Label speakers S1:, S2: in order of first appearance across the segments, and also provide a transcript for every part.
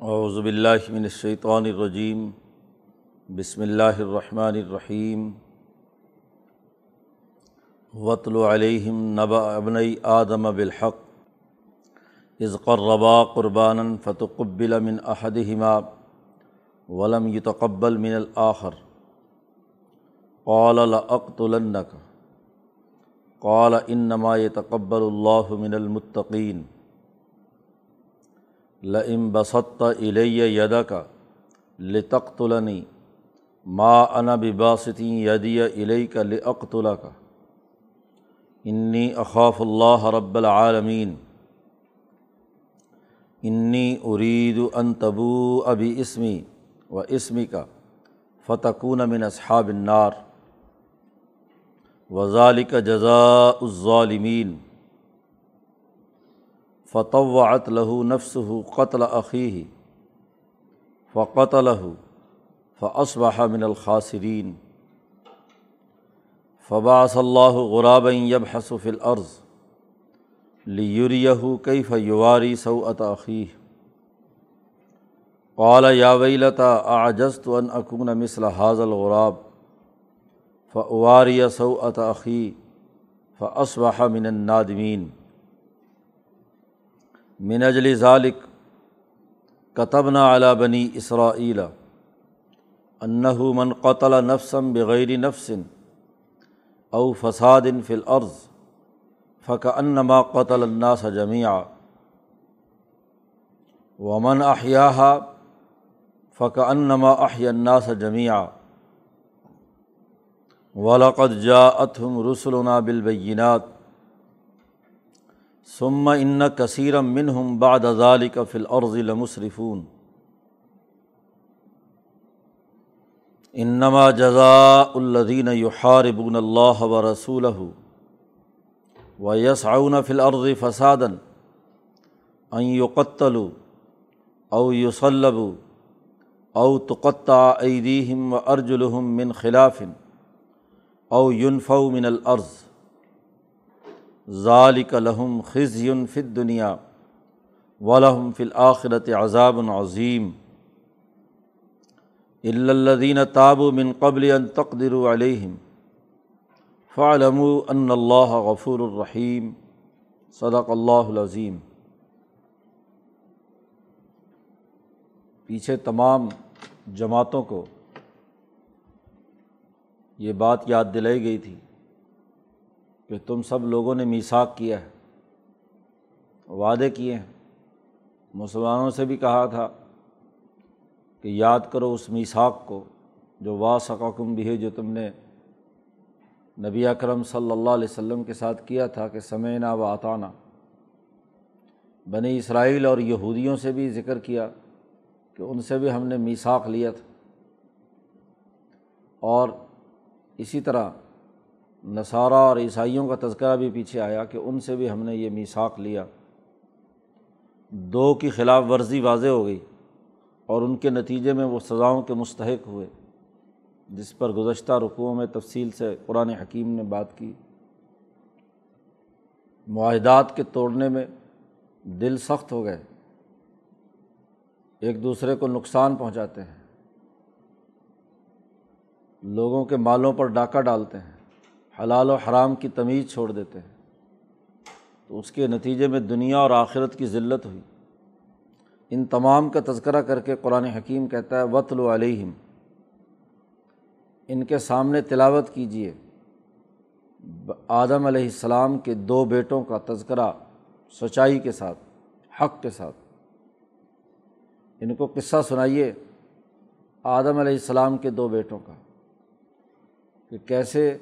S1: اعوذ باللہ من الشیطان الرجیم، بسم اللہ الرحمن الرحیم۔ وطل علیہم نبا ابنئی آدم بالحق۔ اذ قربا قربانا فتقبل من احدہما ولم يتقبل من الآخر۔ قال لاقتلنک قال انما يتقبل اللہ من المتقین لئم بسط الی یدک لتقتلنی ما انا بباسطی یدی الیک لاقتلک انی اخاف اللہ رب العالمین انی ارید ان تبو ابی اسمی و اسمی کا فتقون من اصحاب النار وذالک جزاء الظالمین فطوعت له نفسه قتل عقی فقتله، فاصبح من الخاسرین. فباص اللہ غرابً یبحث فی الارض لیریہ کیف یواری سوءت اخیہ قال یا ویلتا اعجزت ان اکون مثل حاض الغراب؟ فواری سوءت اخی فاصبح من النادمین من اجل ذالک کتبنا علی بنی اسرائیل انہ من قتل نفسم بغیر نفسن او فساد فی الارض فق انما قتل الناس جمیع ومن احیاہا فق انما احی الناس جمیع ولقد جاءتهم رسلنا بالبینات ثم ان کثیرم منہم بعد ذلك فی الارض لمصرفون انما جزاء الذین یحاربون اللہ و رسول و یسعون فی الارض فسادا ان یقتلوا او یصلبوا او تقطع ایدیہم و ارجلہم من خلاف او ينفوا من الارض۔ ذالک لہم خزی فی الدنیا ولہم فی الآخرت عذاب عظیم الدین تاب من قبل ان تقدر علیہم فعلم ان اللہ غفور الرحیم صدق اللہ العظیم پیچھے تمام جماعتوں کو یہ بات یاد دلائی گئی تھی کہ تم سب لوگوں نے میساک کیا ہے، وعدے کیے ہیں۔ مسلمانوں سے بھی کہا تھا کہ یاد کرو اس میساک کو جو وا سکم بھی ہے، جو تم نے نبی اکرم صلی اللہ علیہ وسلم کے ساتھ کیا تھا کہ سمینا و عطانہ بنی اسرائیل اور یہودیوں سے بھی ذکر کیا کہ ان سے بھی ہم نے میساک لیا تھا۔ اور اسی طرح نصارہ اور عیسائیوں کا تذکرہ بھی پیچھے آیا کہ ان سے بھی ہم نے یہ میساک لیا۔ دو کی خلاف ورزی واضح ہو گئی اور ان کے نتیجے میں وہ سزاؤں کے مستحق ہوئے، جس پر گزشتہ رقوع میں تفصیل سے قرآن حکیم نے بات کی۔ معاہدات کے توڑنے میں دل سخت ہو گئے، ایک دوسرے کو نقصان پہنچاتے ہیں، لوگوں کے مالوں پر ڈاکہ ڈالتے ہیں۔ حلال و حرام کی تمیز چھوڑ دیتے ہیں۔ تو اس کے نتیجے میں دنیا اور آخرت کی ذلت ہوئی۔ ان تمام کا تذکرہ کر کے قرآن حکیم کہتا ہے وطل علیہم ان کے سامنے تلاوت کیجیے آدم علیہ السلام کے دو بیٹوں کا تذکرہ سچائی کے ساتھ، حق کے ساتھ۔ ان کو قصہ سنائیے آدم علیہ السلام کے دو بیٹوں کا، کہ کیسے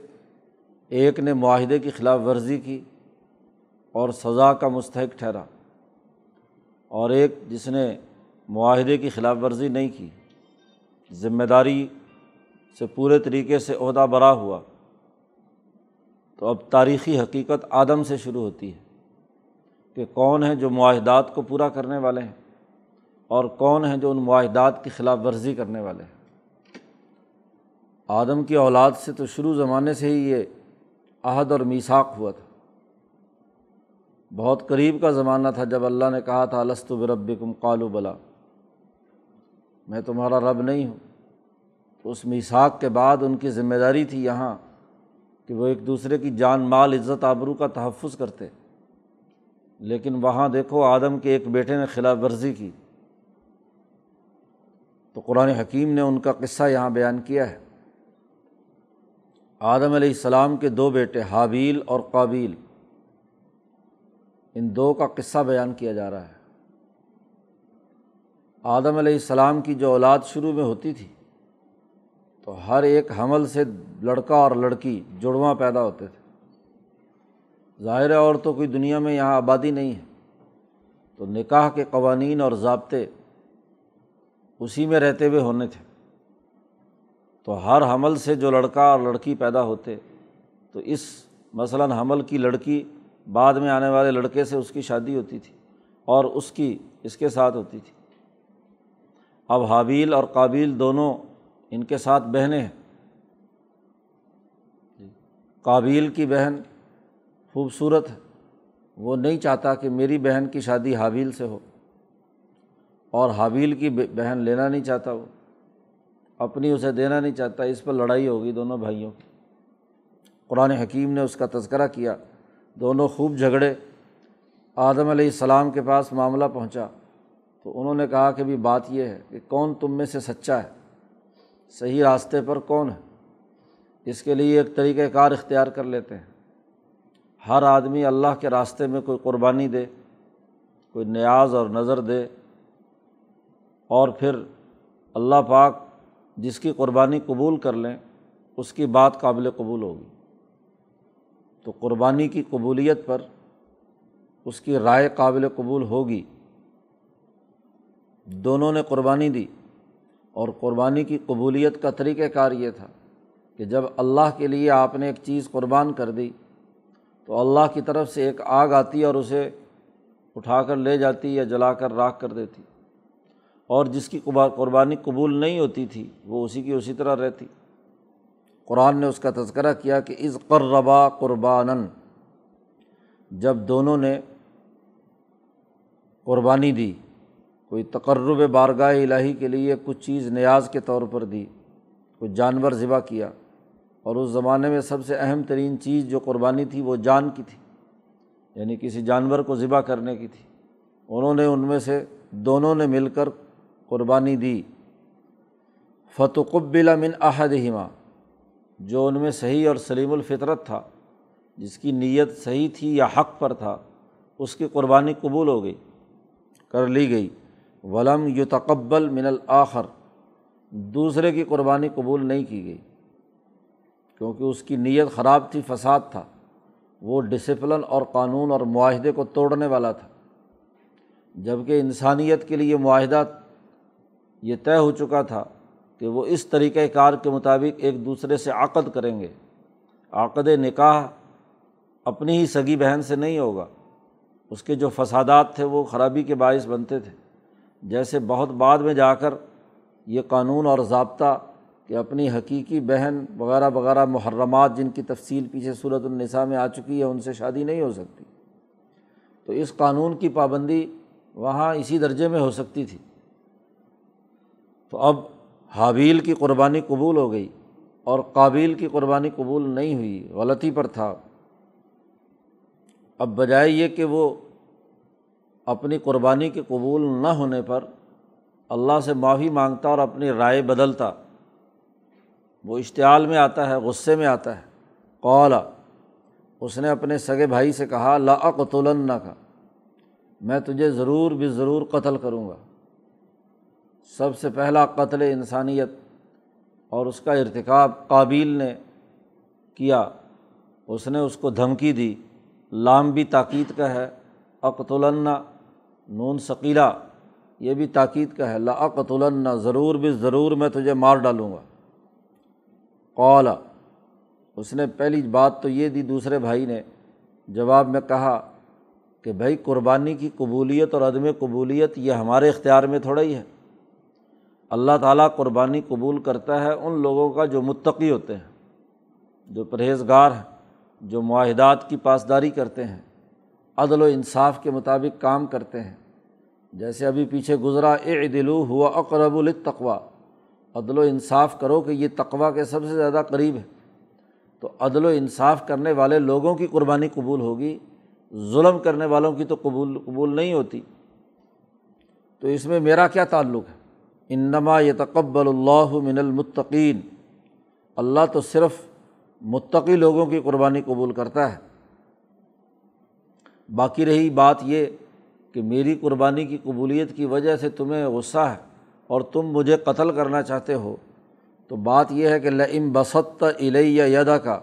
S1: ایک نے معاہدے کی خلاف ورزی کی اور سزا کا مستحق ٹھہرا اور ایک جس نے معاہدے کی خلاف ورزی نہیں کی، ذمہ داری سے پورے طریقے سے عہدہ برا ہوا۔ تو اب تاریخی حقیقت آدم سے شروع ہوتی ہے کہ کون ہیں جو معاہدات کو پورا کرنے والے ہیں اور کون ہیں جو ان معاہدات کی خلاف ورزی کرنے والے ہیں۔ آدم کی اولاد سے تو شروع زمانے سے ہی یہ عہد اور میساک ہوا تھا۔ بہت قریب کا زمانہ تھا جب اللہ نے کہا تھا السط برب کم قالو بلا۔ میں تمہارا رب نہیں ہوں۔ تو اس میساک کے بعد ان کی ذمہ داری تھی یہاں کہ وہ ایک دوسرے کی جان، مال، عزت، آبرو کا تحفظ کرتے۔ لیکن وہاں دیکھو، آدم کے ایک بیٹے نے خلاف ورزی کی۔ تو قرآن حکیم نے ان کا قصہ یہاں بیان کیا ہے۔ آدم علیہ السلام کے دو بیٹے حابیل اور قابیل، ان دو کا قصہ بیان کیا جا رہا ہے۔ آدم علیہ السلام کی جو اولاد شروع میں ہوتی تھی، تو ہر ایک حمل سے لڑکا اور لڑکی جڑواں پیدا ہوتے تھے۔ ظاہر اور تو کوئی دنیا میں یہاں آبادی نہیں ہے۔ تو نکاح کے قوانین اور ضابطے اسی میں رہتے ہوئے ہونے تھے۔ تو ہر حمل سے جو لڑکا اور لڑکی پیدا ہوتے، تو اس مثلاً حمل کی لڑکی بعد میں آنے والے لڑکے سے اس کی شادی ہوتی تھی اور اس کی اس کے ساتھ ہوتی تھی۔ اب حابیل اور قابیل دونوں ان کے ساتھ بہنیں ہیں۔ قابیل کی بہن خوبصورت ہے۔ وہ نہیں چاہتا کہ میری بہن کی شادی حابیل سے ہو اور حابیل کی بہن لینا نہیں چاہتا وہ۔ اپنی اسے دینا نہیں چاہتا، اس پر لڑائی ہوگی دونوں بھائیوں کی۔ قرآن حکیم نے اس کا تذکرہ کیا، دونوں خوب جھگڑے، آدم علیہ السلام کے پاس معاملہ پہنچا۔ تو انہوں نے کہا کہ بھی بات یہ ہے کہ کون تم میں سے سچا ہے؟ صحیح راستے پر کون ہے؟ اس کے لیے ایک طریقۂ کار اختیار کر لیتے ہیں۔ ہر آدمی اللہ کے راستے میں کوئی قربانی دے، کوئی نیاز اور نظر دے اور پھر اللہ پاک جس کی قربانی قبول کر لیں، اس کی بات قابل قبول ہوگی۔ تو قربانی کی قبولیت پر اس کی رائے قابل قبول ہوگی۔ دونوں نے قربانی دی اور قربانی کی قبولیت کا طریقۂ کار یہ تھا کہ جب اللہ کے لیے آپ نے ایک چیز قربان کر دی، تو اللہ کی طرف سے ایک آگ آتی اور اسے اٹھا کر لے جاتی یا جلا کر راکھ کر دیتی۔ اور جس کی قربانی قبول نہیں ہوتی تھی، وہ اسی کی اسی طرح رہتی۔ قرآن نے اس کا تذکرہ کیا کہ از قربا قربان جب دونوں نے قربانی دی، کوئی تقرب بارگاہ الہی کے لیے کچھ چیز نیاز کے طور پر دی، کوئی جانور ذبح کیا، اور اس زمانے میں سب سے اہم ترین چیز جو قربانی تھی وہ جان کی تھی یعنی کسی جانور کو ذبح کرنے کی تھی۔ انہوں نے ان میں سے دونوں نے مل کر قربانی دی۔ فتقبل من احد ہما جو ان میں صحیح اور سلیم الفطرت تھا، جس کی نیت صحیح تھی یا حق پر تھا، اس کی قربانی قبول ہو گئی، کر لی گئی۔ ولم یو تقبل من الآخر۔ دوسرے کی قربانی قبول نہیں کی گئی۔ کیونکہ اس کی نیت خراب تھی، فساد تھا۔ وہ ڈسپلن اور قانون اور معاہدے کو توڑنے والا تھا۔ جبکہ انسانیت کے لیے معاہدہ یہ طے ہو چکا تھا کہ وہ اس طریقۂ کار کے مطابق ایک دوسرے سے عقد کریں گے۔ عقد نکاح اپنی ہی سگی بہن سے نہیں ہوگا۔ اس کے جو فسادات تھے وہ خرابی کے باعث بنتے تھے۔ جیسے بہت بعد میں جا کر یہ قانون اور ضابطہ کہ اپنی حقیقی بہن وغیرہ وغیرہ محرمات جن کی تفصیل پیچھے صورت النساء میں آ چکی ہے، ان سے شادی نہیں ہو سکتی۔ تو اس قانون کی پابندی وہاں اسی درجے میں ہو سکتی تھی۔ تو اب حابیل کی قربانی قبول ہو گئی اور قابل کی قربانی قبول نہیں ہوئی، غلطی پر تھا۔ اب بجائے یہ کہ وہ اپنی قربانی کے قبول نہ ہونے پر اللہ سے معافی مانگتا اور اپنی رائے بدلتا۔ وہ اشتعال میں آتا ہے، غصے میں آتا ہے۔ قولا اس نے اپنے سگے بھائی سے کہا لاقتولن کا میں تجھے ضرور بھی ضرور قتل کروں گا۔ سب سے پہلا قتل انسانیت اور اس کا ارتکاب قابل نے کیا، اس نے اس کو دھمکی دی۔ لام بھی تاکید کا ہے اقتولن نون ثقیلا یہ بھی تاکید کا ہے۔ لاقت النا ضرور بھی ضرور میں تجھے مار ڈالوں گا۔ قولا اس نے پہلی بات تو یہ دی دوسرے بھائی نے، جواب میں کہا کہ بھائی قربانی کی قبولیت اور عدم قبولیت یہ ہمارے اختیار میں تھوڑا ہی ہے۔ اللہ تعالیٰ قربانی قبول کرتا ہے ان لوگوں کا جو متقی ہوتے ہیں، جو پرہیزگار ہیں، جو معاہدات کی پاسداری کرتے ہیں، عدل و انصاف کے مطابق کام کرتے ہیں۔ جیسے ابھی پیچھے گزرا اے دلو ہوا اقرب التقوا عدل و انصاف کرو کہ یہ تقوا کے سب سے زیادہ قریب ہے۔ تو عدل و انصاف کرنے والے لوگوں کی قربانی قبول ہوگی، ظلم کرنے والوں کی تو قبول قبول نہیں ہوتی۔ تو اس میں میرا کیا تعلق ہے؟ انما یہ تقبل اللہ من المطقین اللہ تو صرف متقی لوگوں کی قربانی قبول کرتا ہے۔ باقی رہی بات یہ کہ میری قربانی کی قبولیت کی وجہ سے تمہیں غصہ ہے اور تم مجھے قتل کرنا چاہتے ہو۔ تو بات یہ ہے کہ لم بست علیہ یدا کا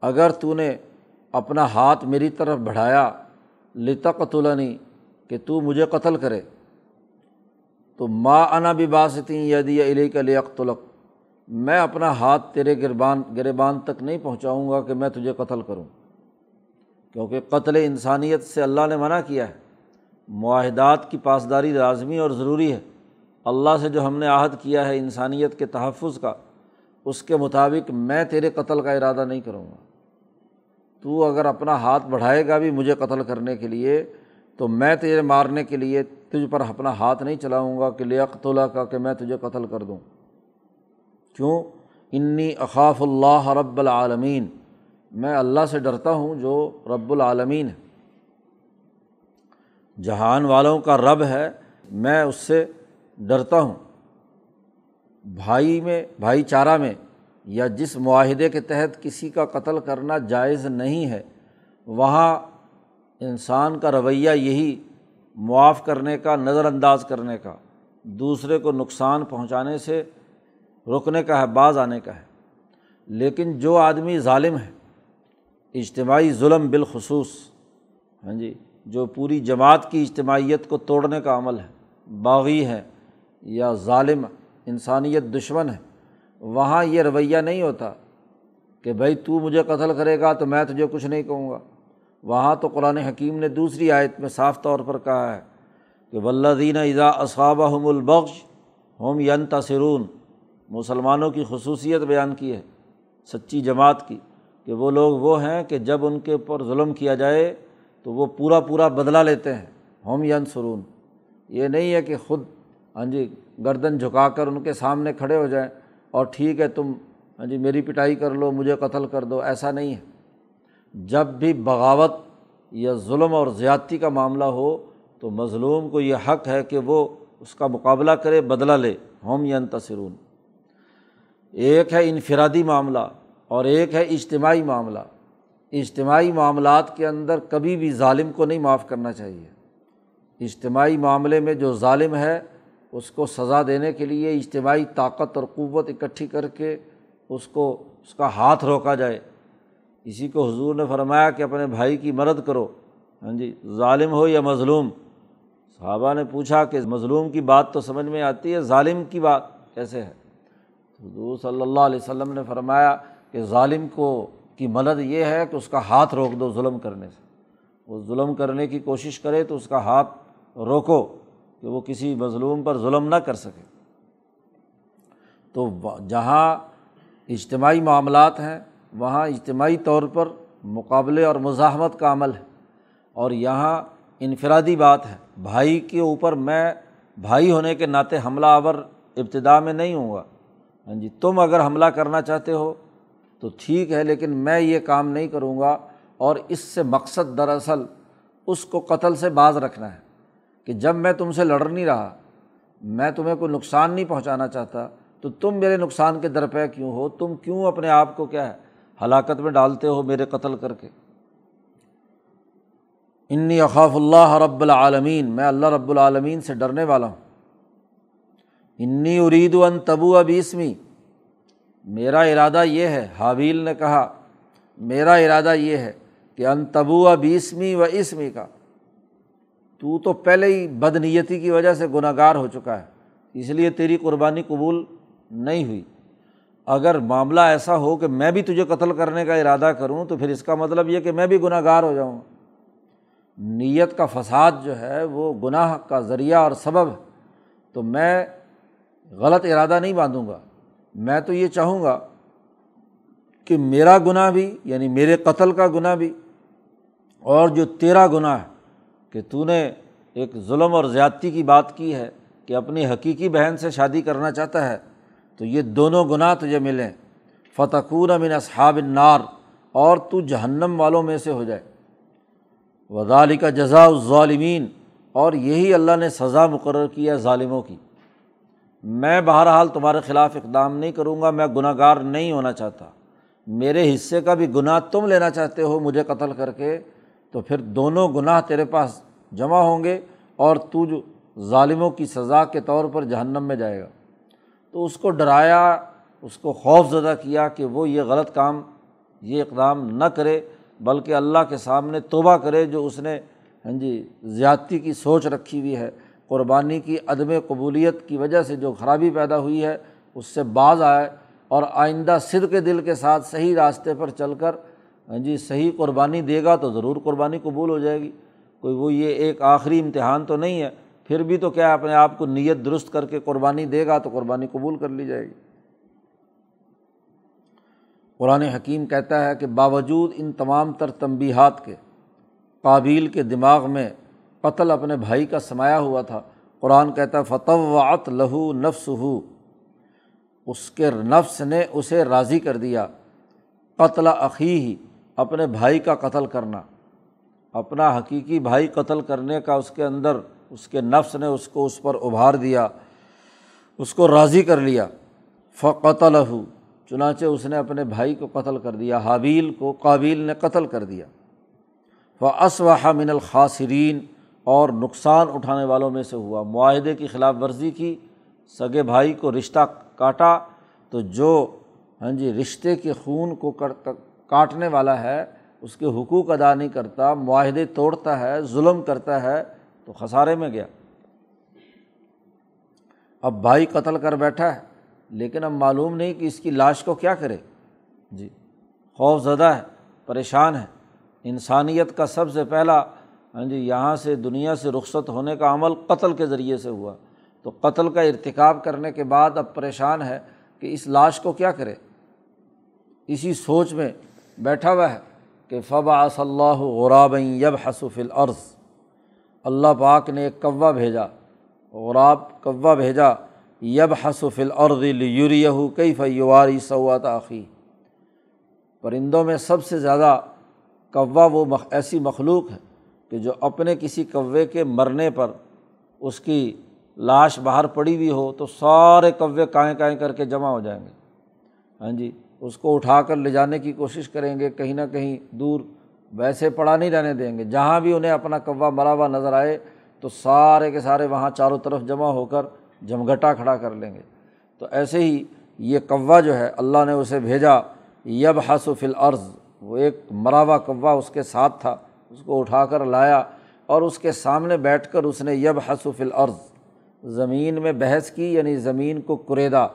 S1: اگر تو نے اپنا ہاتھ میری طرف بڑھایا، لتقتلنی، کہ تو مجھے قتل کرے۔ تو ماں انا بھی باسطیں یدی علیہ کا لیقتلق میں اپنا ہاتھ تیرے گربان گربان تک نہیں پہنچاؤں گا کہ میں تجھے قتل کروں۔ کیونکہ قتل انسانیت سے اللہ نے منع کیا ہے۔ معاہدات کی پاسداری لازمی اور ضروری ہے۔ اللہ سے جو ہم نے عہد کیا ہے انسانیت کے تحفظ کا، اس کے مطابق میں تیرے قتل کا ارادہ نہیں کروں گا۔ تو اگر اپنا ہاتھ بڑھائے گا بھی مجھے قتل کرنے کے لیے تو میں تیرے مارنے کے لیے تجھ پر اپنا ہاتھ نہیں چلاؤں گا کہ لیقتلا کا کہ میں تجھے قتل کر دوں۔ کیوں؟ انی اقاف اللہ رب العالمین۔ میں اللہ سے ڈرتا ہوں جو رب العالمین ہے۔ جہان والوں کا رب ہے، میں اس سے ڈرتا ہوں۔ بھائی میں، بھائی چارہ میں یا جس معاہدے کے تحت کسی کا قتل کرنا جائز نہیں ہے، وہاں انسان کا رویہ یہی معاف کرنے کا، نظر انداز کرنے کا، دوسرے کو نقصان پہنچانے سے رکنے کا ہے بعض آنے کا ہے۔ لیکن جو آدمی ظالم ہے، اجتماعی ظلم بالخصوص ہاں جی جو پوری جماعت کی اجتماعیت کو توڑنے کا عمل ہے، باغی ہے یا ظالم انسانیت دشمن ہے، وہاں یہ رویہ نہیں ہوتا کہ بھائی تو مجھے قتل کرے گا تو میں تجھے کچھ نہیں کہوں گا۔ وہاں تو قرآن حکیم نے دوسری آیت میں صاف طور پر کہا ہے کہ ولدین اذا اصابہ ہم البخش ہوم ین تصرون مسلمانوں کی خصوصیت بیان کی ہے، سچی جماعت کی، کہ وہ لوگ وہ ہیں کہ جب ان کے اوپر ظلم کیا جائے تو وہ پورا پورا بدلا لیتے ہیں ہوم ین سرون یہ نہیں ہے کہ خود ہاں جی گردن جھکا کر ان کے سامنے کھڑے ہو جائیں اور ٹھیک ہے تم ہاں جی میری پٹائی کر لو، مجھے قتل کر دو، ایسا نہیں ہے۔ جب بھی بغاوت یا ظلم اور زیادتی کا معاملہ ہو تو مظلوم کو یہ حق ہے کہ وہ اس کا مقابلہ کرے، بدلہ لے۔ ہوم ین تصرون ایک ہے انفرادی معاملہ اور ایک ہے اجتماعی معاملہ۔ اجتماعی معاملات کے اندر کبھی بھی ظالم کو نہیں معاف کرنا چاہیے۔ اجتماعی معاملے میں جو ظالم ہے، اس کو سزا دینے کے لیے اجتماعی طاقت اور قوت اکٹھی کر کے اس کو، اس کا ہاتھ روکا جائے۔ اسی کو حضور نے فرمایا کہ اپنے بھائی کی مدد کرو۔ ہاں جی ظالم ہو یا مظلوم؟ صحابہ نے پوچھا کہ مظلوم کی بات تو سمجھ میں آتی ہے، ظالم کی بات کیسے ہے؟ حضور صلی اللہ علیہ وسلم نے فرمایا کہ ظالم کو کی مدد یہ ہے کہ اس کا ہاتھ روک دو ظلم کرنے سے۔ وہ ظلم کرنے کی کوشش کرے تو اس کا ہاتھ روکو کہ وہ کسی مظلوم پر ظلم نہ کر سکے۔ تو جہاں اجتماعی معاملات ہیں وہاں اجتماعی طور پر مقابلے اور مزاحمت کا عمل ہے اور یہاں انفرادی بات ہے۔ بھائی کے اوپر میں بھائی ہونے کے ناطے حملہ آور ابتدا میں نہیں ہوں گا۔ ہاں جی تم اگر حملہ کرنا چاہتے ہو تو ٹھیک ہے، لیکن میں یہ کام نہیں کروں گا اور اس سے مقصد دراصل اس کو قتل سے باز رکھنا ہے کہ جب میں تم سے لڑ نہیں رہا، میں تمہیں کوئی نقصان نہیں پہنچانا چاہتا، تو تم میرے نقصان کے درپے کیوں ہو؟ تم کیوں اپنے آپ کو کیا ہے؟ ہلاکت میں ڈالتے ہو میرے قتل کر کے۔ انی اقاف اللہ رب العالمین، میں اللہ رب العالمین سے ڈرنے والا ہوں۔ انی ارید ان تبو اب میرا ارادہ یہ ہے حاویل نے کہا، میرا ارادہ یہ ہے کہ ان تبو اب و اسمی کا۔ تو تو پہلے ہی بد نیتی کی وجہ سے گناہ گار ہو چکا ہے، اس لیے تیری قربانی قبول نہیں ہوئی۔ اگر معاملہ ایسا ہو کہ میں بھی تجھے قتل کرنے کا ارادہ کروں تو پھر اس کا مطلب یہ کہ میں بھی گناہ گار ہو جاؤں۔ نیت کا فساد جو ہے وہ گناہ کا ذریعہ اور سبب ہے تو میں غلط ارادہ نہیں باندھوں گا۔ میں تو یہ چاہوں گا کہ میرا گناہ بھی یعنی میرے قتل کا گناہ بھی، اور جو تیرا گناہ ہے کہ تو نے ایک ظلم اور زیادتی کی بات کی ہے کہ اپنی حقیقی بہن سے شادی کرنا چاہتا ہے تو یہ دونوں گناہ تجھے ملیں فتقون امن اصحاب النار، اور تو جہنم والوں میں سے ہو جائے۔ وزال کا جزا الظالمین اور یہی اللہ نے سزا مقرر کیا ظالموں کی۔ میں بہرحال تمہارے خلاف اقدام نہیں کروں گا، میں گناہ گار نہیں ہونا چاہتا۔ میرے حصے کا بھی گناہ تم لینا چاہتے ہو مجھے قتل کر کے، تو پھر دونوں گناہ تیرے پاس جمع ہوں گے، اور تو جو ظالموں کی سزا کے طور پر جہنم میں جائے گا۔ تو اس کو ڈرایا، اس کو خوف زدہ کیا کہ وہ یہ غلط کام، یہ اقدام نہ کرے، بلکہ اللہ کے سامنے توبہ کرے جو اس نے ہاں جی زیادتی کی سوچ رکھی ہوئی ہے، قربانی کی، عدم قبولیت کی وجہ سے جو خرابی پیدا ہوئی ہے، اس سے بعض آئے اور آئندہ صد کے دل کے ساتھ صحیح راستے پر چل کر ہاں جی صحیح قربانی دے گا تو ضرور قربانی قبول ہو جائے گی۔ کوئی وہ یہ ایک آخری امتحان تو نہیں ہے۔ پھر بھی تو کیا اپنے آپ کو نیت درست کر کے قربانی دے گا تو قربانی قبول کر لی جائے گی۔ قرآن حکیم کہتا ہے کہ باوجود ان تمام تر تنبیہات کے قابل کے دماغ میں قتل اپنے بھائی کا سمایا ہوا تھا، قرآن کہتا ہے فتح وعت لہو نفس ہو اس کے نفس نے اسے راضی کر دیا۔ قتل عقی ہی اپنے بھائی کا قتل کرنا۔ اپنا حقیقی بھائی قتل کرنے کا اس کے اندر اس کے نفس نے اس کو اس پر ابھار دیا، اس کو راضی کر لیا۔ فقتل ہو چنانچہ اس نے اپنے بھائی کو قتل کر دیا، حابیل کو قابل نے قتل کر دیا۔ وہ من الخاصرین اور نقصان اٹھانے والوں میں سے ہوا۔ معاہدے کی خلاف ورزی کی، سگے بھائی کو رشتہ کاٹا۔ تو جو ہاں جی رشتے کے خون کو کاٹنے والا ہے، اس کے حقوق ادا نہیں کرتا، معاہدے توڑتا ہے، ظلم کرتا ہے تو خسارے میں گیا۔ اب بھائی قتل کر بیٹھا ہے، لیکن اب معلوم نہیں کہ اس کی لاش کو کیا کرے۔ جی خوف زدہ ہے، پریشان ہے۔ انسانیت کا سب سے پہلا ہاں جی یہاں سے دنیا سے رخصت ہونے کا عمل قتل کے ذریعے سے ہوا۔ تو قتل کا ارتکاب کرنے کے بعد اب پریشان ہے کہ اس لاش کو کیا کرے۔ اسی سوچ میں بیٹھا ہوا ہے کہ فبا صلی اللہ غراب یب حسف العرض اللہ پاک نے ایک کوا بھیجا، غراب کوا بھیجا یب حسف العرض لیوریہ کئی فیواری سوات عقی پرندوں میں سب سے زیادہ کوا وہ ایسی مخلوق ہے کہ جو اپنے کسی کوے کے مرنے پر اس کی لاش باہر پڑی ہوئی ہو تو سارے کوے کائیں کائیں کر کے جمع ہو جائیں گے۔ ہاں جی اس کو اٹھا کر لے جانے کی کوشش کریں گے، کہیں نہ کہیں دور ویسے پڑا نہیں رہنے دیں گے۔ جہاں بھی انہیں اپنا کوا مرا ہوا نظر آئے تو سارے کے سارے وہاں چاروں طرف جمع ہو کر جمگٹا کھڑا کر لیں گے۔ تو ایسے ہی یہ کوا جو ہے، اللہ نے اسے بھیجا یب حسف العرض وہ ایک مرا ہوا کوا اس کے ساتھ تھا، اس کو اٹھا کر لایا اور اس کے سامنے بیٹھ کر اس نے یب حسف العرض زمین میں بحث کی یعنی زمین کو کریدا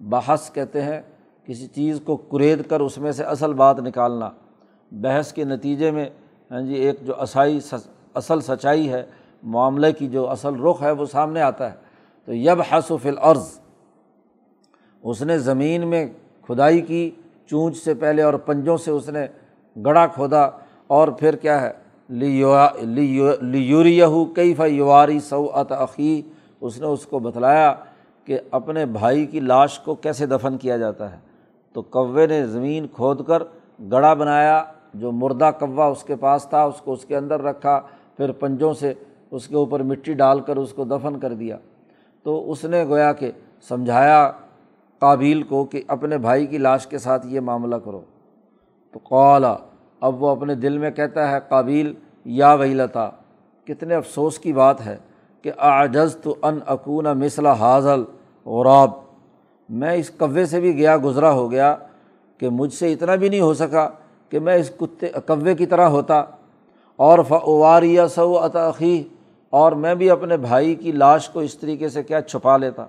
S1: بحث کہتے ہیں، کسی چیز کو کرید کر اس میں سے اصل بات نکالنا۔ بحث کے نتیجے میں ہاں جی ایک جو اصائی اصل سچائی ہے، معاملے کی جو اصل رخ ہے، وہ سامنے آتا ہے۔ تو یب حسف العرض اس نے زمین میں کھدائی کی، چونچ سے پہلے اور پنجوں سے اس نے گڑا کھودا۔ اور پھر کیا ہے؟ لیوریہ کئی فیواری سو عقی اس نے اس کو بتلایا کہ اپنے بھائی کی لاش کو کیسے دفن کیا جاتا ہے۔ تو کوے نے زمین کھود کر گڑا بنایا جو مردہ کوا اس کے پاس تھا، اس کو اس کے اندر رکھا، پھر پنجوں سے اس کے اوپر مٹی ڈال کر اس کو دفن کر دیا۔ تو اس نے گویا کہ سمجھایا قابل کو کہ اپنے بھائی کی لاش کے ساتھ یہ معاملہ کرو۔ تو قالا، اب وہ اپنے دل میں کہتا ہے قابل یا وہی لتا کتنے افسوس کی بات ہے کہ آجز تو ان اکون مثلا حاضل غراب میں اس کوے سے بھی گیا، گزرا ہو گیا کہ مجھ سے اتنا بھی نہیں ہو سکا کہ میں اس کتے کوے کی طرح ہوتا اور فواریا سو عطی اور میں بھی اپنے بھائی کی لاش کو اس طریقے سے کیا چھپا لیتا۔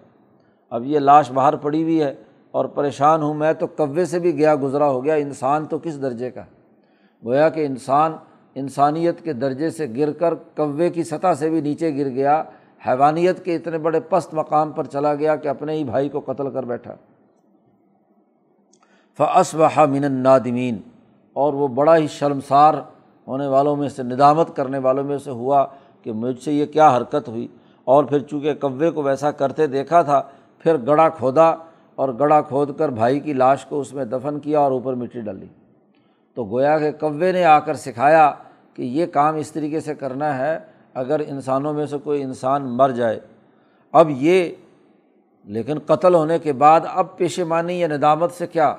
S1: اب یہ لاش باہر پڑی ہوئی ہے اور پریشان ہوں میں تو کوے سے بھی گیا گزرا ہو گیا، انسان تو کس درجے کا؟ گویا کہ انسان، انسانیت کے درجے سے گر کر کوے کی سطح سے بھی نیچے گر گیا، حیوانیت کے اتنے بڑے پست مقام پر چلا گیا کہ اپنے ہی بھائی کو قتل کر بیٹھا۔ فعص و من نادمین اور وہ بڑا ہی شرمسار ہونے والوں میں سے، ندامت کرنے والوں میں سے ہوا کہ مجھ سے یہ کیا حرکت ہوئی۔ اور پھر چونکہ کوے کو ویسا کرتے دیکھا تھا، پھر گڑھا کھودا اور گڑھا کھود کر بھائی کی لاش کو اس میں دفن کیا اور اوپر مٹی ڈالی۔ تو گویا کہ کوے نے آ کر سکھایا کہ یہ کام اس طریقے سے کرنا ہے، اگر انسانوں میں سے کوئی انسان مر جائے۔ اب یہ، لیکن قتل ہونے کے بعد اب پیشمانی یا ندامت سے کیا؟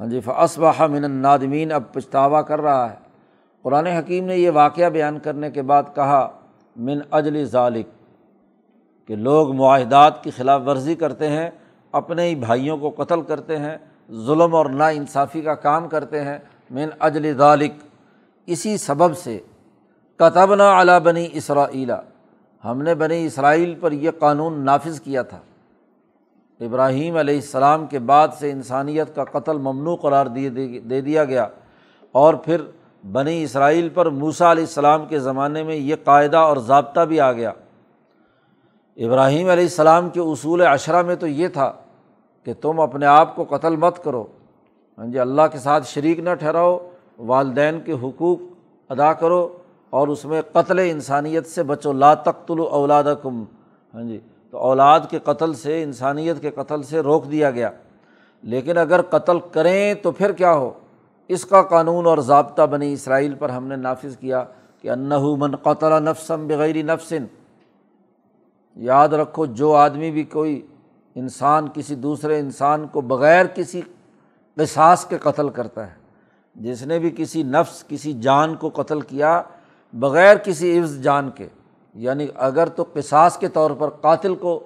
S1: ہاں جی فصبہ من النادمین، اب پچھتاوا کر رہا ہے۔ قرآن حکیم نے یہ واقعہ بیان کرنے کے بعد کہا، من اجل ظالق کہ لوگ معاہدات کی خلاف ورزی کرتے ہیں، اپنے ہی بھائیوں کو قتل کرتے ہیں، ظلم اور نا انصافی کا کام کرتے ہیں۔ من اجل ذالق اسی سبب سے کتب نا بنی اسرائیلا ہم نے بنی اسرائیل پر یہ قانون نافذ کیا تھا۔ ابراہیم علیہ السلام کے بعد سے انسانیت کا قتل ممنوع قرار دے دیا گیا۔ اور پھر بنی اسرائیل پر موسا علیہ السلام کے زمانے میں یہ قاعدہ اور ضابطہ بھی آ گیا۔ ابراہیم علیہ السلام کے اصول اشرا میں تو یہ تھا کہ تم اپنے آپ کو قتل مت کرو ہاں جی اللہ کے ساتھ شریک نہ ٹھہراؤ، والدین کے حقوق ادا کرو اور اس میں قتل انسانیت سے بچو۔ لا تقتل اولاد کم ہاں جی تو اولاد کے قتل سے، انسانیت کے قتل سے روک دیا گیا۔ لیکن اگر قتل کریں تو پھر کیا ہو؟ اس کا قانون اور ضابطہ بنی اسرائیل پر ہم نے نافذ کیا کہ انّ یعنی اگر تو قصاص کے طور پر قاتل کو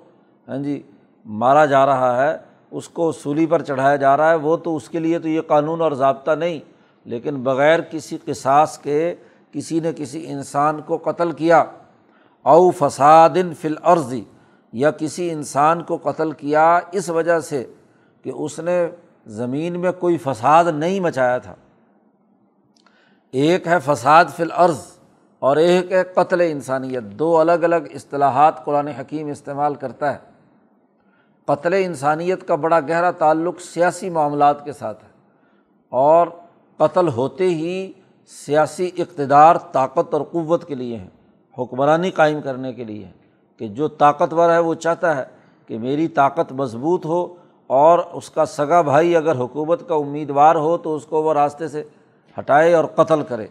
S1: ہاں جی مارا جا رہا ہے، اس کو سولی پر چڑھایا جا رہا ہے، وہ تو اس کے لیے تو یہ قانون اور ضابطہ نہیں، لیکن بغیر کسی قصاص کے کسی نے کسی انسان کو قتل کیا، او فسادن فل عرضی یا کسی انسان کو قتل کیا اس وجہ سے کہ اس نے زمین میں کوئی فساد نہیں مچایا تھا۔ ایک ہے فساد فی العرض اور ایک ہے قتل انسانیت، دو الگ الگ اصطلاحات قرآن حکیم استعمال کرتا ہے۔ قتل انسانیت کا بڑا گہرا تعلق سیاسی معاملات کے ساتھ ہے۔ اور قتل ہوتے ہی سیاسی اقتدار، طاقت اور قوت کے لیے ہیں، حکمرانی قائم کرنے کے لیے کہ جو طاقتور ہے وہ چاہتا ہے کہ میری طاقت مضبوط ہو اور اس کا سگا بھائی اگر حکومت کا امیدوار ہو تو اس کو وہ راستے سے ہٹائے اور قتل کرے۔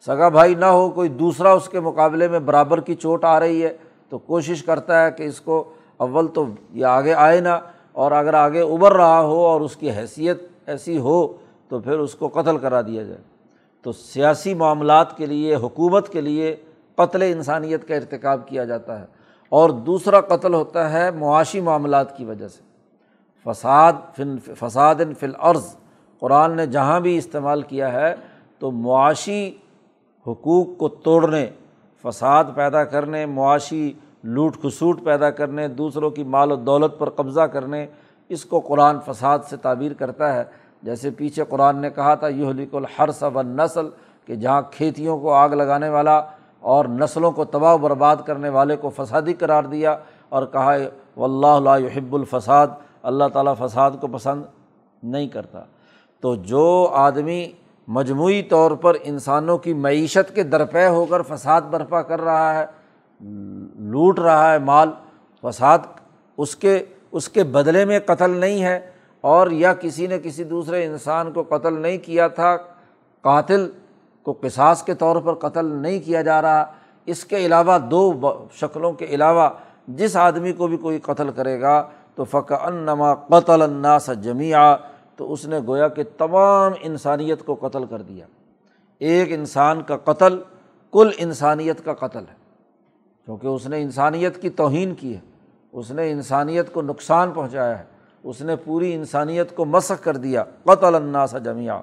S1: سگا بھائی نہ ہو، کوئی دوسرا اس کے مقابلے میں برابر کی چوٹ آ رہی ہے، تو کوشش کرتا ہے کہ اس کو اول تو یہ آگے آئے نہ اور اگر آگے ابھر رہا ہو اور اس کی حیثیت ایسی ہو، تو پھر اس کو قتل کرا دیا جائے۔ تو سیاسی معاملات کے لیے، حکومت کے لیے قتل انسانیت کا ارتکاب کیا جاتا ہے۔ اور دوسرا قتل ہوتا ہے معاشی معاملات کی وجہ سے۔ فساد فن فساد فل عرض قرآن نے جہاں بھی استعمال کیا ہے، تو معاشی حقوق کو توڑنے، فساد پیدا کرنے، معاشی لوٹ کھسوٹ پیدا کرنے، دوسروں کی مال و دولت پر قبضہ کرنے، اس کو قرآن فساد سے تعبیر کرتا ہے۔ جیسے پیچھے قرآن نے کہا تھا یہ حلیق الحرث و نسل کہ جہاں کھیتیوں کو آگ لگانے والا اور نسلوں کو تباہ و برباد کرنے والے کو فسادی قرار دیا اور کہا و اللہ یحب الفساد، اللہ تعالیٰ فساد کو پسند نہیں کرتا۔ تو جو آدمی مجموعی طور پر انسانوں کی معیشت کے درپے ہو کر فساد برپا کر رہا ہے، لوٹ رہا ہے مال، فساد اس کے اس کے بدلے میں قتل نہیں ہے اور یا کسی نے کسی دوسرے انسان کو قتل نہیں کیا تھا، قاتل کو قصاص کے طور پر قتل نہیں کیا جا رہا۔ اس کے علاوہ دو شکلوں کے علاوہ جس آدمی کو بھی کوئی قتل کرے گا تو فق انما قتل الناس جمیا تو اس نے گویا کہ تمام انسانیت کو قتل کر دیا۔ ایک انسان کا قتل کل انسانیت کا قتل ہے۔ کیونکہ اس نے انسانیت کی توہین کی ہے۔ اس نے انسانیت کو نقصان پہنچایا ہے۔ اس نے پوری انسانیت کو مسخ کر دیا۔ قتل الناس جمیا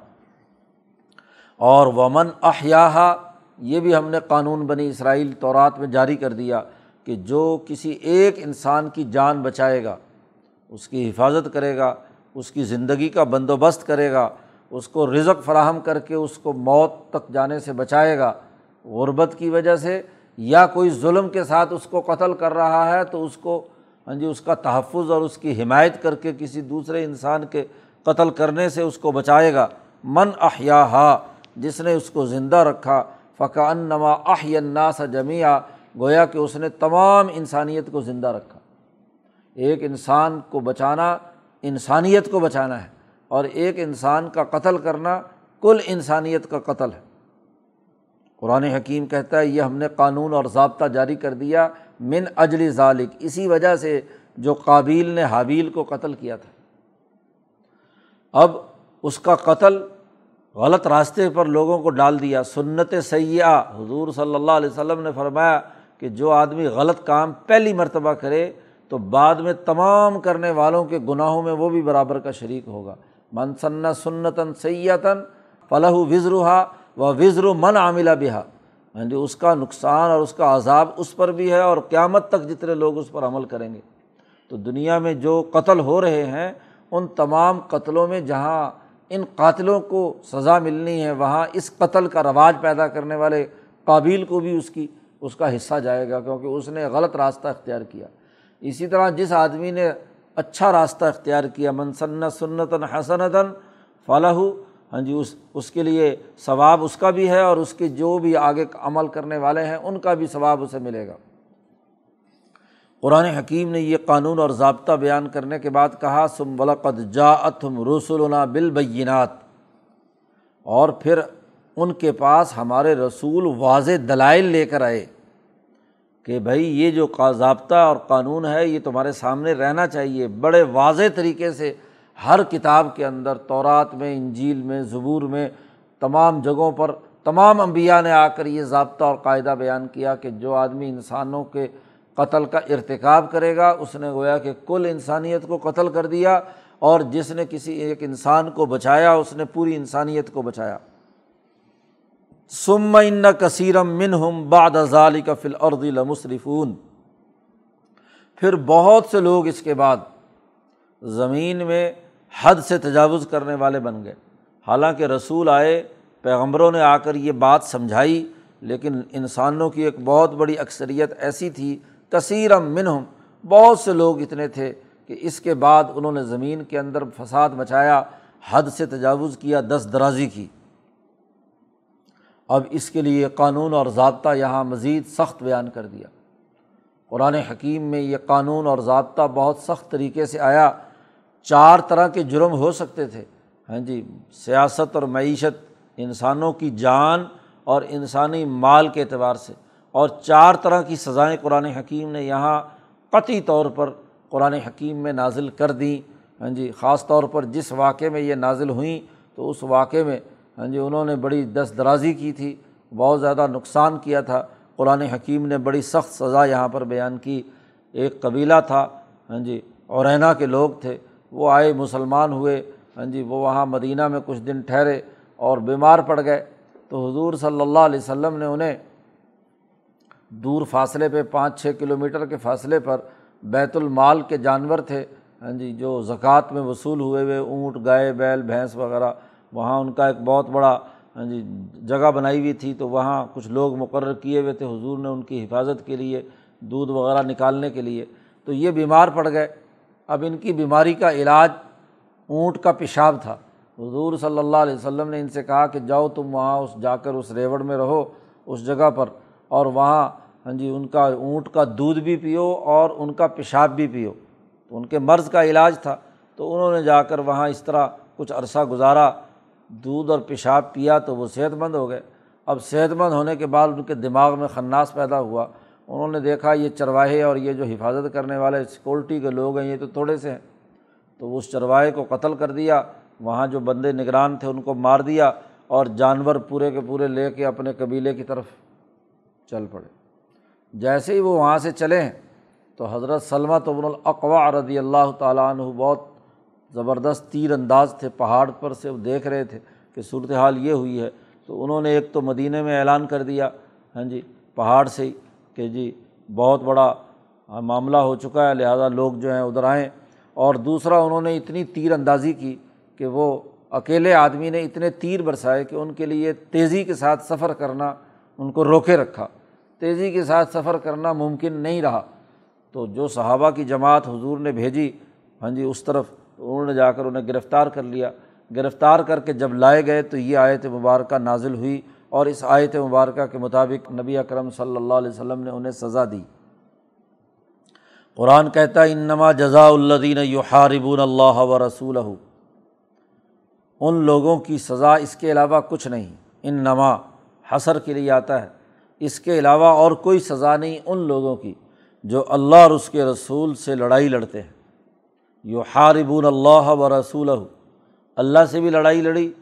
S1: اور ومن احیاحا یہ بھی ہم نے قانون بنی اسرائیل طورات میں جاری کر دیا کہ جو کسی ایک انسان کی جان بچائے گا، اس کی حفاظت کرے گا۔ اس کی زندگی کا بندوبست کرے گا، اس کو رزق فراہم کر کے اس کو موت تک جانے سے بچائے گا۔ غربت کی وجہ سے یا کوئی ظلم کے ساتھ اس کو قتل کر رہا ہے تو اس کو ہاں جی اس کا تحفظ اور اس کی حمایت کر کے کسی دوسرے انسان کے قتل کرنے سے اس کو بچائے گا۔ من احیا جس نے اس کو زندہ رکھا فقا نما الناس جمیا گویا کہ اس نے تمام انسانیت کو زندہ رکھا۔ ایک انسان کو بچانا انسانیت کو بچانا ہے اور ایک انسان کا قتل کرنا کل انسانیت کا قتل ہے۔ قرآن حکیم کہتا ہے، یہ ہم نے قانون اور ضابطہ جاری کر دیا من اجلی ذالک۔ اسی وجہ سے جو قابیل نے حابیل کو قتل کیا تھا۔ اب اس کا قتل غلط راستے پر لوگوں کو ڈال دیا۔ سنت سیاح حضور صلی اللہ علیہ وسلم نے فرمایا کہ جو آدمی غلط کام پہلی مرتبہ کرے تو بعد میں تمام کرنے والوں کے گناہوں میں وہ بھی برابر کا شریک ہوگا۔ من ثنا سنتاً سیاتاً فلاح وزرا و وزر و من عاملہ بہا۔ ہاں جی اس کا نقصان اور اس کا عذاب اس پر بھی ہے اور قیامت تک جتنے لوگ اس پر عمل کریں گے۔ تو دنیا میں جو قتل ہو رہے ہیں، ان تمام قتلوں میں جہاں ان قاتلوں کو سزا ملنی ہے، وہاں اس قتل کا رواج پیدا کرنے والے قابل کو بھی اس کی، اس کا حصہ جائے گا، کیونکہ اس نے غلط راستہ اختیار کیا۔ اسی طرح جس آدمی نے اچھا راستہ اختیار کیا منصن سنتاً حسنتاً فلاح ہاں جی اس اس کے لیے ثواب اس کا بھی ہے اور اس کے جو بھی آگے عمل کرنے والے ہیں، ان کا بھی ثواب اسے ملے گا۔ قرآن حکیم نے یہ قانون اور ضابطہ بیان کرنے کے بعد کہا سم بلقد جا اتم رسولنا بالبینات۔ اور پھر ان کے پاس ہمارے رسول واضح دلائل لے کر آئے۔ کہ بھائی یہ جو ضابطہ اور قانون ہے یہ تمہارے سامنے رہنا چاہیے۔ بڑے واضح طریقے سے ہر کتاب کے اندر تورات میں، انجیل میں، زبور میں تمام جگہوں پر تمام انبیاء نے آ کر یہ ضابطہ اور قاعدہ بیان کیا کہ جو آدمی انسانوں کے قتل کا ارتکاب کرے گا، اس نے گویا کہ کل انسانیت کو قتل کر دیا اور جس نے کسی ایک انسان کو بچایا، اس نے پوری انسانیت کو بچایا۔ سم ان کثیرم من ہم باد ازالی کا فل اردی لمصرفون پھر بہت سے لوگ اس کے بعد زمین میں حد سے تجاوز کرنے والے بن گئے۔ حالانکہ رسول آئے، پیغمبروں نے آ کر یہ بات سمجھائی، لیکن انسانوں کی ایک بہت بڑی اکثریت ایسی تھی کثیرم منہم۔ بہت سے لوگ اتنے تھے کہ اس کے بعد انہوں نے زمین کے اندر فساد مچایا، حد سے تجاوز کیا دس درازی کی۔ اب اس کے لیے قانون اور ضابطہ یہاں مزید سخت بیان کر دیا۔ قرآن حکیم میں یہ قانون اور ضابطہ بہت سخت طریقے سے آیا۔ چار طرح کے جرم ہو سکتے تھے۔ ہاں جی سیاست اور معیشت، انسانوں کی جان اور انسانی مال کے اعتبار سے۔ اور چار طرح کی سزائیں قرآن حکیم نے یہاں قطعی طور پر قرآن حکیم میں نازل کر دیں۔ ہاں جی خاص طور پر جس واقعے میں یہ نازل ہوئیں تو اس واقعے میں ہاں جی انہوں نے بڑی دست درازی کی تھی، بہت زیادہ نقصان کیا تھا۔ قرآن حکیم نے بڑی سخت سزا یہاں پر بیان کی۔ ایک قبیلہ تھا ہاں جی اورینا کے لوگ تھے۔ وہ آئے، مسلمان ہوئے ہاں جی وہ وہاں مدینہ میں کچھ دن ٹھہرے اور بیمار پڑ گئے۔ تو حضور صلی اللہ علیہ وسلم نے انہیں دور فاصلے پہ، پانچ چھ کلو میٹر کے فاصلے پر بیت المال کے جانور تھے ہاں جی جو زکوٰۃ میں وصول ہوئے ہوئے، اونٹ، گائے، بیل، بھینس وغیرہ وہاں ان کا ایک بہت بڑا ہاں جی جگہ بنائی ہوئی تھی، تو وہاں کچھ لوگ مقرر کیے ہوئے تھے، حضور نے ان کی حفاظت کے لیے، دودھ وغیرہ نکالنے کے لیے، تو یہ بیمار پڑ گئے۔ اب ان کی بیماری کا علاج اونٹ کا پیشاب تھا۔ حضور صلی اللہ علیہ وسلم نے ان سے کہا کہ جاؤ تم وہاں اس، جا کر اس ریوڑ میں رہو، اس جگہ پر، اور وہاں ہاں جی ان کا اونٹ کا دودھ بھی پیو اور ان کا پیشاب بھی پیو۔ تو ان کے مرض کا علاج تھا۔ تو انہوں نے جا کر وہاں اس طرح کچھ عرصہ گزارا۔ دودھ اور پیشاب پیا تو وہ صحت مند ہو گئے۔ اب صحت مند ہونے کے بعد ان کے دماغ میں خناس پیدا ہوا۔ انہوں نے دیکھا یہ چرواہے اور یہ جو حفاظت کرنے والے سیکورٹی کے لوگ ہیں، یہ تو تھوڑے سے ہیں۔ تو اس چرواہے کو قتل کر دیا۔ وہاں جو بندے نگران تھے، ان کو مار دیا اور جانور پورے کے پورے لے کے اپنے قبیلے کی طرف چل پڑے۔ جیسے ہی وہ وہاں سے چلے ہیں تو حضرت سلمہ ابن الاقوا رضی اللہ تعالیٰ عنہ بہت زبردست تیر انداز تھے، پہاڑ پر سے وہ دیکھ رہے تھے کہ صورت حال یہ ہوئی ہے۔ تو انہوں نے ایک تو مدینہ میں اعلان کر دیا ہاں جی پہاڑ سے ہی کہ جی بہت بڑا معاملہ ہو چکا ہے، لہٰذا لوگ جو ہیں ادھر آئیں۔ اور دوسرا، انہوں نے اتنی تیر اندازی کی کہ وہ اکیلے آدمی نے اتنے تیر برسائے کہ ان کے لیے تیزی کے ساتھ سفر کرنا، ان کو روکے رکھا۔ تیزی کے ساتھ سفر کرنا ممکن نہیں رہا۔ تو جو صحابہ کی جماعت حضور نے بھیجی ہاں جی اس طرف انہوں نے جا کر انہیں گرفتار کر لیا۔ گرفتار کر کے جب لائے گئے تو یہ آیت مبارکہ نازل ہوئی اور اس آیت مبارکہ کے مطابق نبی اکرم صلی اللہ علیہ وسلم نے انہیں سزا دی۔ قرآن کہتا ہے، انما جزا الدین یحاربون اللہ و رسول ان لوگوں کی سزا اس کے علاوہ کچھ نہیں۔ ان نما حسر کے لیے آتا ہے۔ اس کے علاوہ اور کوئی سزا نہیں ان لوگوں کی جو اللہ اور اس کے رسول سے لڑائی لڑتے ہیں۔ یو حاربون اللہ و رسول اللہ سے بھی لڑائی لڑی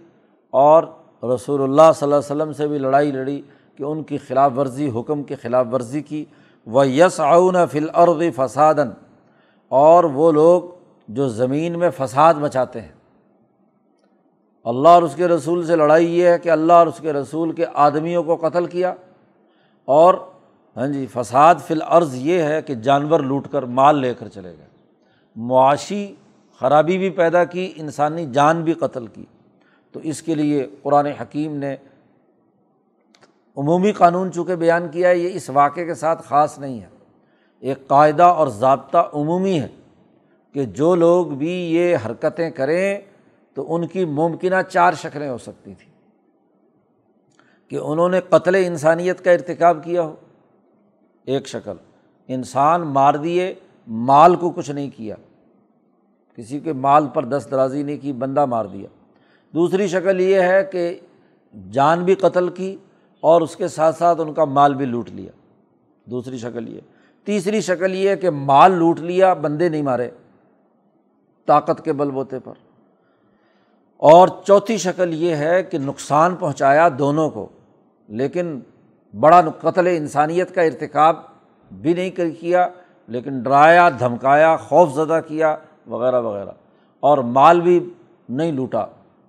S1: اور رسول اللہ صلی اللہ علیہ وسلم سے بھی لڑائی لڑی کہ ان کی خلاف ورزی، حکم کی خلاف ورزی کی۔ و یس آؤن فل عرض فسادن اور وہ لوگ جو زمین میں فساد مچاتے ہیں۔ اللہ اور اس کے رسول سے لڑائی یہ ہے کہ اللہ اور اس کے رسول کے آدمیوں کو قتل کیا۔ اور ہاں جی فساد فی العرض یہ ہے کہ جانور لوٹ کر مال لے کر چلے گئے۔ معاشی خرابی بھی پیدا کی، انسانی جان بھی قتل کی۔ تو اس کے لیے قرآن حکیم نے عمومی قانون چونکہ بیان کیا ہے، یہ اس واقعے کے ساتھ خاص نہیں ہے۔ ایک قاعدہ اور ضابطہ عمومی ہے کہ جو لوگ بھی یہ حرکتیں کریں تو ان کی ممکنہ چار شکلیں ہو سکتی تھیں۔ کہ انہوں نے قتل انسانیت کا ارتکاب کیا ہو۔ ایک شکل، انسان مار دیے مال کو کچھ نہیں کیا، کسی کے مال پر دست درازی نہیں کی، بندہ مار دیا۔ دوسری شکل یہ ہے کہ جان بھی قتل کی اور اس کے ساتھ ساتھ ان کا مال بھی لوٹ لیا۔ دوسری شکل یہ۔ تیسری شکل یہ کہ مال لوٹ لیا، بندے نہیں مارے طاقت کے بل بوتے پر۔ اور چوتھی شکل یہ ہے کہ نقصان پہنچایا دونوں کو، لیکن بڑا قتل انسانیت کا ارتکاب بھی نہیں کیا۔ لیکن ڈرایا، دھمکایا، خوف زدہ کیا، وغیرہ وغیرہ۔ اور مال بھی نہیں لوٹا۔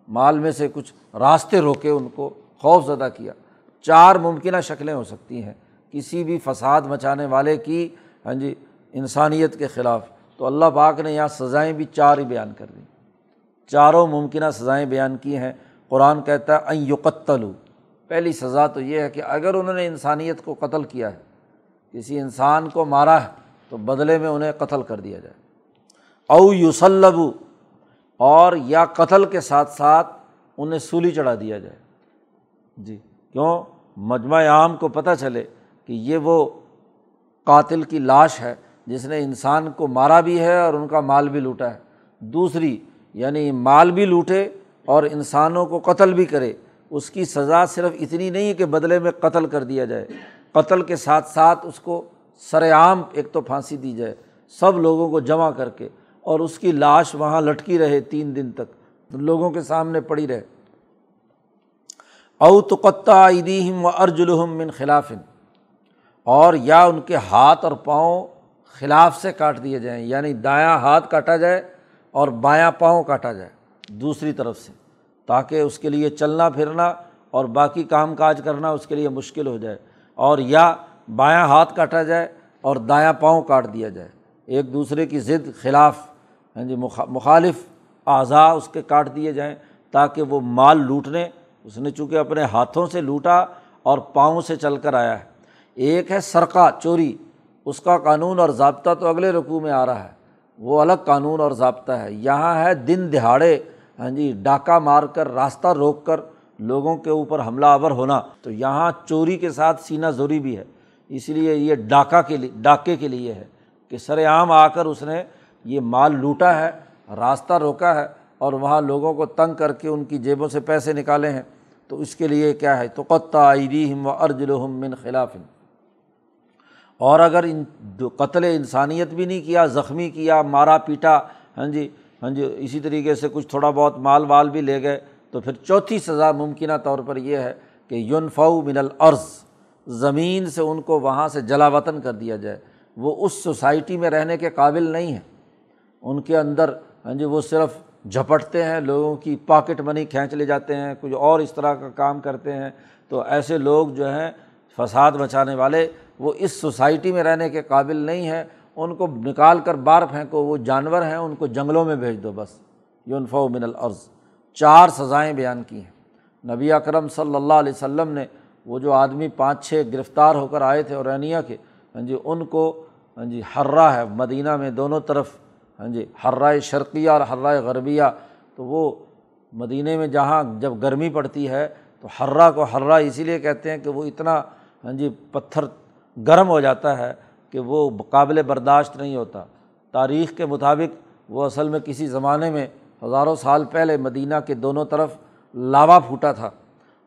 S1: مال میں سے کچھ راستے روکے ان کو، خوف زدہ کیا۔ چار ممکنہ شکلیں ہو سکتی ہیں۔ کسی بھی فساد مچانے والے کی ہاں جی انسانیت کے خلاف۔ تو اللہ پاک نے یہاں سزائیں بھی چار ہی بیان کر دیں چاروں ممکنہ سزائیں بیان کی ہیں۔ قرآن کہتا ہے این یقتلو پہلی سزا تو یہ ہے کہ اگر انہوں نے انسانیت کو قتل کیا ہے، کسی انسان کو مارا ہے تو بدلے میں انہیں قتل کر دیا جائے۔ او یوسلبو اور یا قتل کے ساتھ ساتھ انہیں سولی چڑھا دیا جائے۔ جی کیوں؟ مجمع عام کو پتہ چلے کہ یہ وہ قاتل کی لاش ہے جس نے انسان کو مارا بھی ہے اور ان کا مال بھی لوٹا ہے۔ دوسری یعنی مال بھی لوٹے اور انسانوں کو قتل بھی کرے، اس کی سزا صرف اتنی نہیں کہ بدلے میں قتل کر دیا جائے۔ قتل کے ساتھ ساتھ اس کو سر عام ایک تو پھانسی دی جائے، سب لوگوں کو جمع کر کے اور اس کی لاش وہاں لٹکی رہے تین دن تک، لوگوں کے سامنے پڑی رہے۔ او تقطع عیدیم و ارجلحم من خلاف اور یا ان کے ہاتھ اور پاؤں خلاف سے کاٹ دیے جائیں یعنی دایاں ہاتھ کاٹا جائے اور بایاں پاؤں کاٹا جائے دوسری طرف سے، تاکہ اس کے لیے چلنا پھرنا اور باقی کام کاج کرنا اس کے لیے مشکل ہو جائے۔ اور یا بایاں ہاتھ کاٹا جائے اور دایاں پاؤں کاٹ دیا جائے۔ ایک دوسرے کی ضد، خلاف ہاں جی مخالف اعضاء اس کے کاٹ دیے جائیں تاکہ وہ مال لوٹنے۔ اس نے چونکہ اپنے ہاتھوں سے لوٹا اور پاؤں سے چل کر آیا ہے۔ ایک ہے سرقہ، چوری۔ اس کا قانون اور ضابطہ تو اگلے رقوع میں آ رہا ہے۔ وہ الگ قانون اور ضابطہ ہے۔ یہاں ہے دن دہاڑے ہاں جی ڈاکہ مار کر، راستہ روک کر لوگوں کے اوپر حملہ آور ہونا۔ تو یہاں چوری کے ساتھ سینہ زوری بھی ہے۔ اس لیے یہ ڈاکہ کے لیے ڈاکے کے لیے ہے کہ سر عام آ کر اس نے یہ مال لوٹا ہے، راستہ روکا ہے اور وہاں لوگوں کو تنگ کر کے ان کی جیبوں سے پیسے نکالے ہیں۔ تو اس کے لیے کیا ہے؟ تو قطع و ارجلحم من خلاف۔ اور اگر ان قتل انسانیت بھی نہیں کیا، زخمی کیا، مارا پیٹا ہاں جی ہاں جی اسی طریقے سے کچھ تھوڑا بہت مال وال بھی لے گئے، تو پھر چوتھی سزا ممکنہ طور پر یہ ہے کہ یونفو من العرض زمین سے ان کو وہاں سے جلا وطن کر دیا جائے۔ وہ اس سوسائٹی میں رہنے کے قابل نہیں ہیں۔ ان کے اندر ہاں جی وہ صرف جھپٹتے ہیں، لوگوں کی پاکٹ منی کھینچ لے جاتے ہیں، کچھ اور اس طرح کا کام کرتے ہیں۔ تو ایسے لوگ جو ہیں، فساد بچانے والے، وہ اس سوسائٹی میں رہنے کے قابل نہیں ہیں۔ ان کو نکال کر باہر پھینکو، وہ جانور ہیں، ان کو جنگلوں میں بھیج دو بس۔ یونفو من العرض چار سزائیں بیان کی ہیں۔ نبی اکرم صلی اللہ علیہ وسلم نے وہ جو آدمی پانچ چھ گرفتار ہو کر آئے تھے اور کے ہاں جی ان کو ہاں جی ہررا ہے، مدینہ میں دونوں طرف ہاں جی ہررائے شرقیہ اور ہررائے غربیہ، تو وہ مدینہ میں جہاں جب گرمی پڑتی ہے تو ہررا کو ہررا اسی لیے کہتے ہیں کہ وہ اتنا ہاں جی پتھر گرم ہو جاتا ہے کہ وہ قابل برداشت نہیں ہوتا۔ تاریخ کے مطابق وہ اصل میں کسی زمانے میں ہزاروں سال پہلے مدینہ کے دونوں طرف لاوا پھوٹا تھا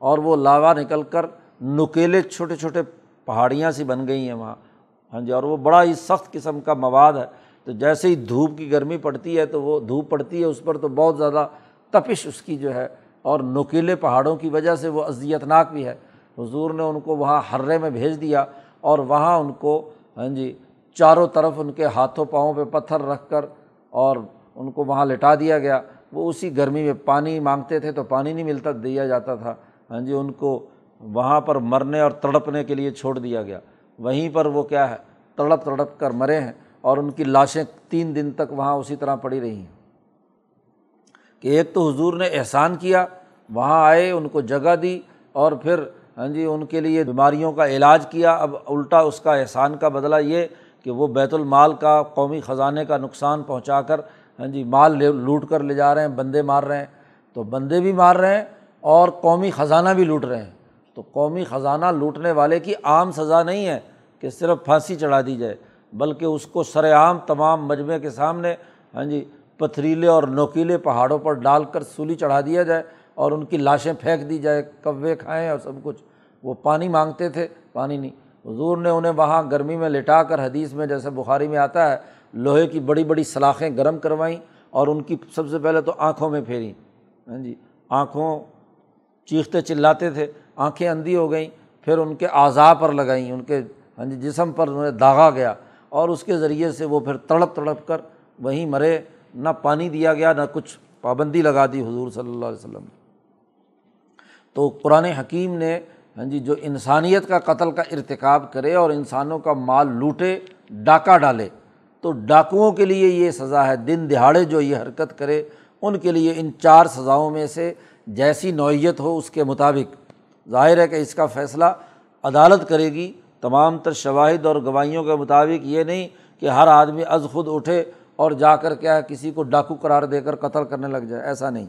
S1: اور وہ لاوا نکل کر نکیلے چھوٹے چھوٹے پہاڑیاں سی بن گئی ہیں وہاں۔ ہاں جی اور وہ بڑا ہی سخت قسم کا مواد ہے۔ تو جیسے ہی دھوپ کی گرمی پڑتی ہے تو وہ دھوپ پڑتی ہے، اس پر تو بہت زیادہ تپش اس کی جو ہے۔ اور نوکیلے پہاڑوں کی وجہ سے وہ اذیت ناک بھی ہے۔ حضور نے ان کو وہاں ہررے میں بھیج دیا اور وہاں ان کو ہاں جی چاروں طرف ان کے ہاتھوں پاؤں پہ پتھر رکھ کر اور ان کو وہاں لٹا دیا گیا۔ وہ اسی گرمی میں پانی مانگتے تھے تو پانی نہیں ملتا، دیا جاتا تھا۔ ہاں جی ان کو وہاں پر مرنے اور تڑپنے کے لیے چھوڑ دیا گیا۔ وہیں پر وہ کیا ہے؟ تڑپ تڑپ کر مرے ہیں اور ان کی لاشیں تین دن تک وہاں اسی طرح پڑی رہی ہیں۔ کہ ایک تو حضور نے احسان کیا، وہاں آئے، ان کو جگہ دی اور پھر ہاں جی ان کے لیے بیماریوں کا علاج کیا۔ اب الٹا اس کا احسان کا بدلہ یہ کہ وہ بیت المال کا قومی خزانے کا نقصان پہنچا کر ہاں جی مال لے، لوٹ کر لے جا رہے ہیں، بندے مار رہے ہیں۔ تو بندے بھی مار رہے ہیں اور قومی خزانہ بھی لوٹ رہے ہیں۔ تو قومی خزانہ لوٹنے والے کی عام سزا نہیں ہے کہ صرف پھانسی چڑھا دی جائے، بلکہ اس کو سر عام تمام مجمعے کے سامنے ہاں جی پتھریلے اور نوکیلے پہاڑوں پر ڈال کر سولی چڑھا دیا جائے اور ان کی لاشیں پھینک دی جائے، کوے کھائیں اور سب کچھ۔ وہ پانی مانگتے تھے، پانی نہیں۔ حضور نے انہیں وہاں گرمی میں لٹا کر حدیث میں جیسے بخاری میں آتا ہے، لوہے کی بڑی بڑی سلاخیں گرم کروائیں اور ان کی سب سے پہلے تو آنکھوں میں پھیریں ہاں جی آنکھوں چیختے چلاتے تھے۔ آنکھیں اندھی ہو گئیں، پھر ان کے اعضاء پر لگائیں، ان کے ہاں جی جسم پر انہیں داغا گیا اور اس کے ذریعے سے وہ پھر تڑپ تڑپ کر وہیں مرے۔ نہ پانی دیا گیا، نہ کچھ پابندی لگا دی حضور صلی اللہ علیہ وسلم تو قرآن حکیم نے ہاں جی جو انسانیت کا قتل کا ارتکاب کرے اور انسانوں کا مال لوٹے، ڈاکہ ڈالے، تو ڈاکوؤں کے لیے یہ سزا ہے۔ دن دہاڑے جو یہ حرکت کرے، ان کے لیے ان چار سزاؤں میں سے جیسی نوعیت ہو، اس کے مطابق۔ ظاہر ہے کہ اس کا فیصلہ عدالت کرے گی۔ تمام تر شواہد اور گواہیوں کے مطابق یہ نہیں کہ ہر آدمی از خود اٹھے اور جا کر کیا ہے، کسی کو ڈاکو قرار دے کر قتل کرنے لگ جائے۔ ایسا نہیں۔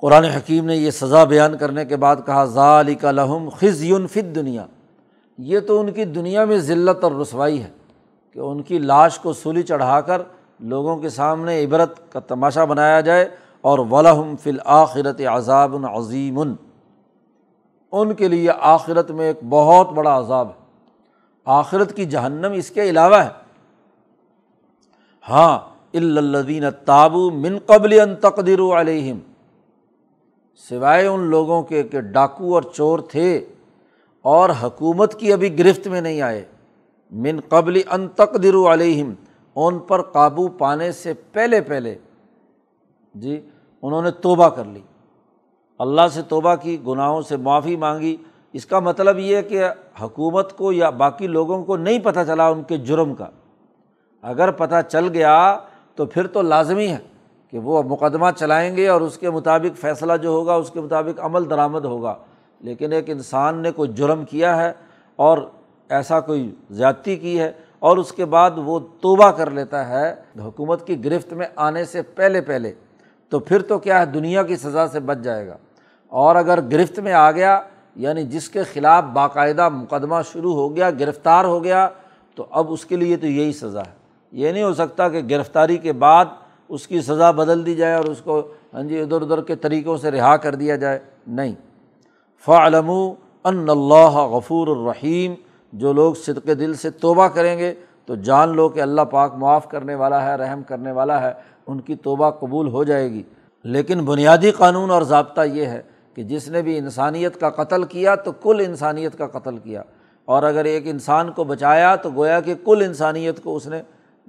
S1: قرآن حکیم نے یہ سزا بیان کرنے کے بعد کہا ظالی کا لہم خز فت دنیا یہ تو ان کی دنیا میں ذلت اور رسوائی ہے کہ ان کی لاش کو سولی چڑھا کر لوگوں کے سامنے عبرت کا تماشا بنایا جائے اور ولہم فی الآخرت عذاب عظیم۔ ان کے لیے آخرت میں ایک بہت بڑا عذاب ہے۔ آخرت کی جہنم اس کے علاوہ ہے۔ ہاں الدین تابو من قبل ان تقدر علیہم۔ سوائے ان لوگوں کے کہ ڈاکو اور چور تھے اور حکومت کی ابھی گرفت میں نہیں آئے۔ من قبل ان تقدر علیہم۔ ان پر قابو پانے سے پہلے پہلے۔ جی انہوں نے توبہ کر لی۔ اللہ سے توبہ کی، گناہوں سے معافی مانگی۔ اس کا مطلب یہ کہ حکومت کو یا باقی لوگوں کو نہیں پتہ چلا ان کے جرم کا۔ اگر پتہ چل گیا تو پھر تو لازمی ہے کہ وہ مقدمہ چلائیں گے اور اس کے مطابق فیصلہ جو ہوگا، اس کے مطابق عمل درآمد ہوگا۔ لیکن ایک انسان نے کوئی جرم کیا ہے اور ایسا کوئی زیادتی کی ہے اور اس کے بعد وہ توبہ کر لیتا ہے، حکومت کی گرفت میں آنے سے پہلے پہلے تو پھر تو کیا ہے؟ دنیا کی سزا سے بچ جائے گا۔ اور اگر گرفت میں آ گیا یعنی جس کے خلاف باقاعدہ مقدمہ شروع ہو گیا، گرفتار ہو گیا، تو اب اس کے لیے تو یہی سزا ہے۔ یہ نہیں ہو سکتا کہ گرفتاری کے بعد اس کی سزا بدل دی جائے اور اس کو ہاں جی ادھر ادھر کے طریقوں سے رہا کر دیا جائے۔ نہیں۔ فعلم ان اللہ غفور الرحیم جو لوگ صدق دل سے توبہ کریں گے تو جان لو کہ اللہ پاک معاف کرنے والا ہے، رحم کرنے والا ہے، ان کی توبہ قبول ہو جائے گی۔ لیکن بنیادی قانون اور ضابطہ یہ ہے کہ جس نے بھی انسانیت کا قتل کیا تو کل انسانیت کا قتل کیا۔ اور اگر ایک انسان کو بچایا تو گویا کہ کل انسانیت کو اس نے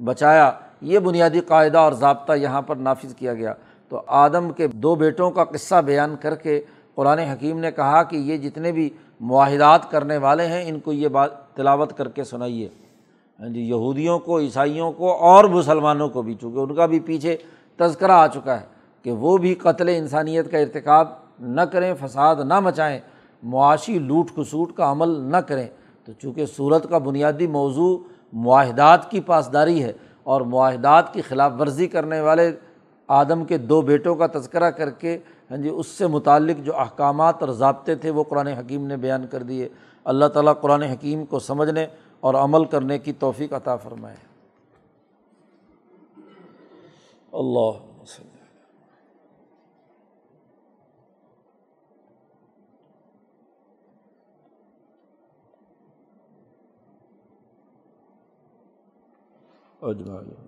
S1: بچایا۔ یہ بنیادی قاعدہ اور ضابطہ یہاں پر نافذ کیا گیا۔ تو آدم کے دو بیٹوں کا قصہ بیان کر کے قرآن حکیم نے کہا کہ یہ جتنے بھی معاہدات کرنے والے ہیں، ان کو یہ بات تلاوت کر کے سنائیے۔ ہاں جی یہودیوں کو، عیسائیوں کو اور مسلمانوں کو بھی، چونکہ ان کا بھی پیچھے تذکرہ آ چکا ہے کہ وہ بھی قتل انسانیت کا ارتکاب نہ کریں، فساد نہ مچائیں، معاشی لوٹ کھسوٹ کا عمل نہ کریں۔ تو چونکہ صورت کا بنیادی موضوع معاہدات کی پاسداری ہے اور معاہدات کی خلاف ورزی کرنے والے آدم کے دو بیٹوں کا تذکرہ کر کے ہاں جی اس سے متعلق جو احکامات اور ضابطے تھے، وہ قرآن حکیم نے بیان کر دیے۔ اللہ تعالیٰ قرآن حکیم کو سمجھنے اور عمل کرنے کی توفیق عطا فرمائے۔ اللہ اجمائی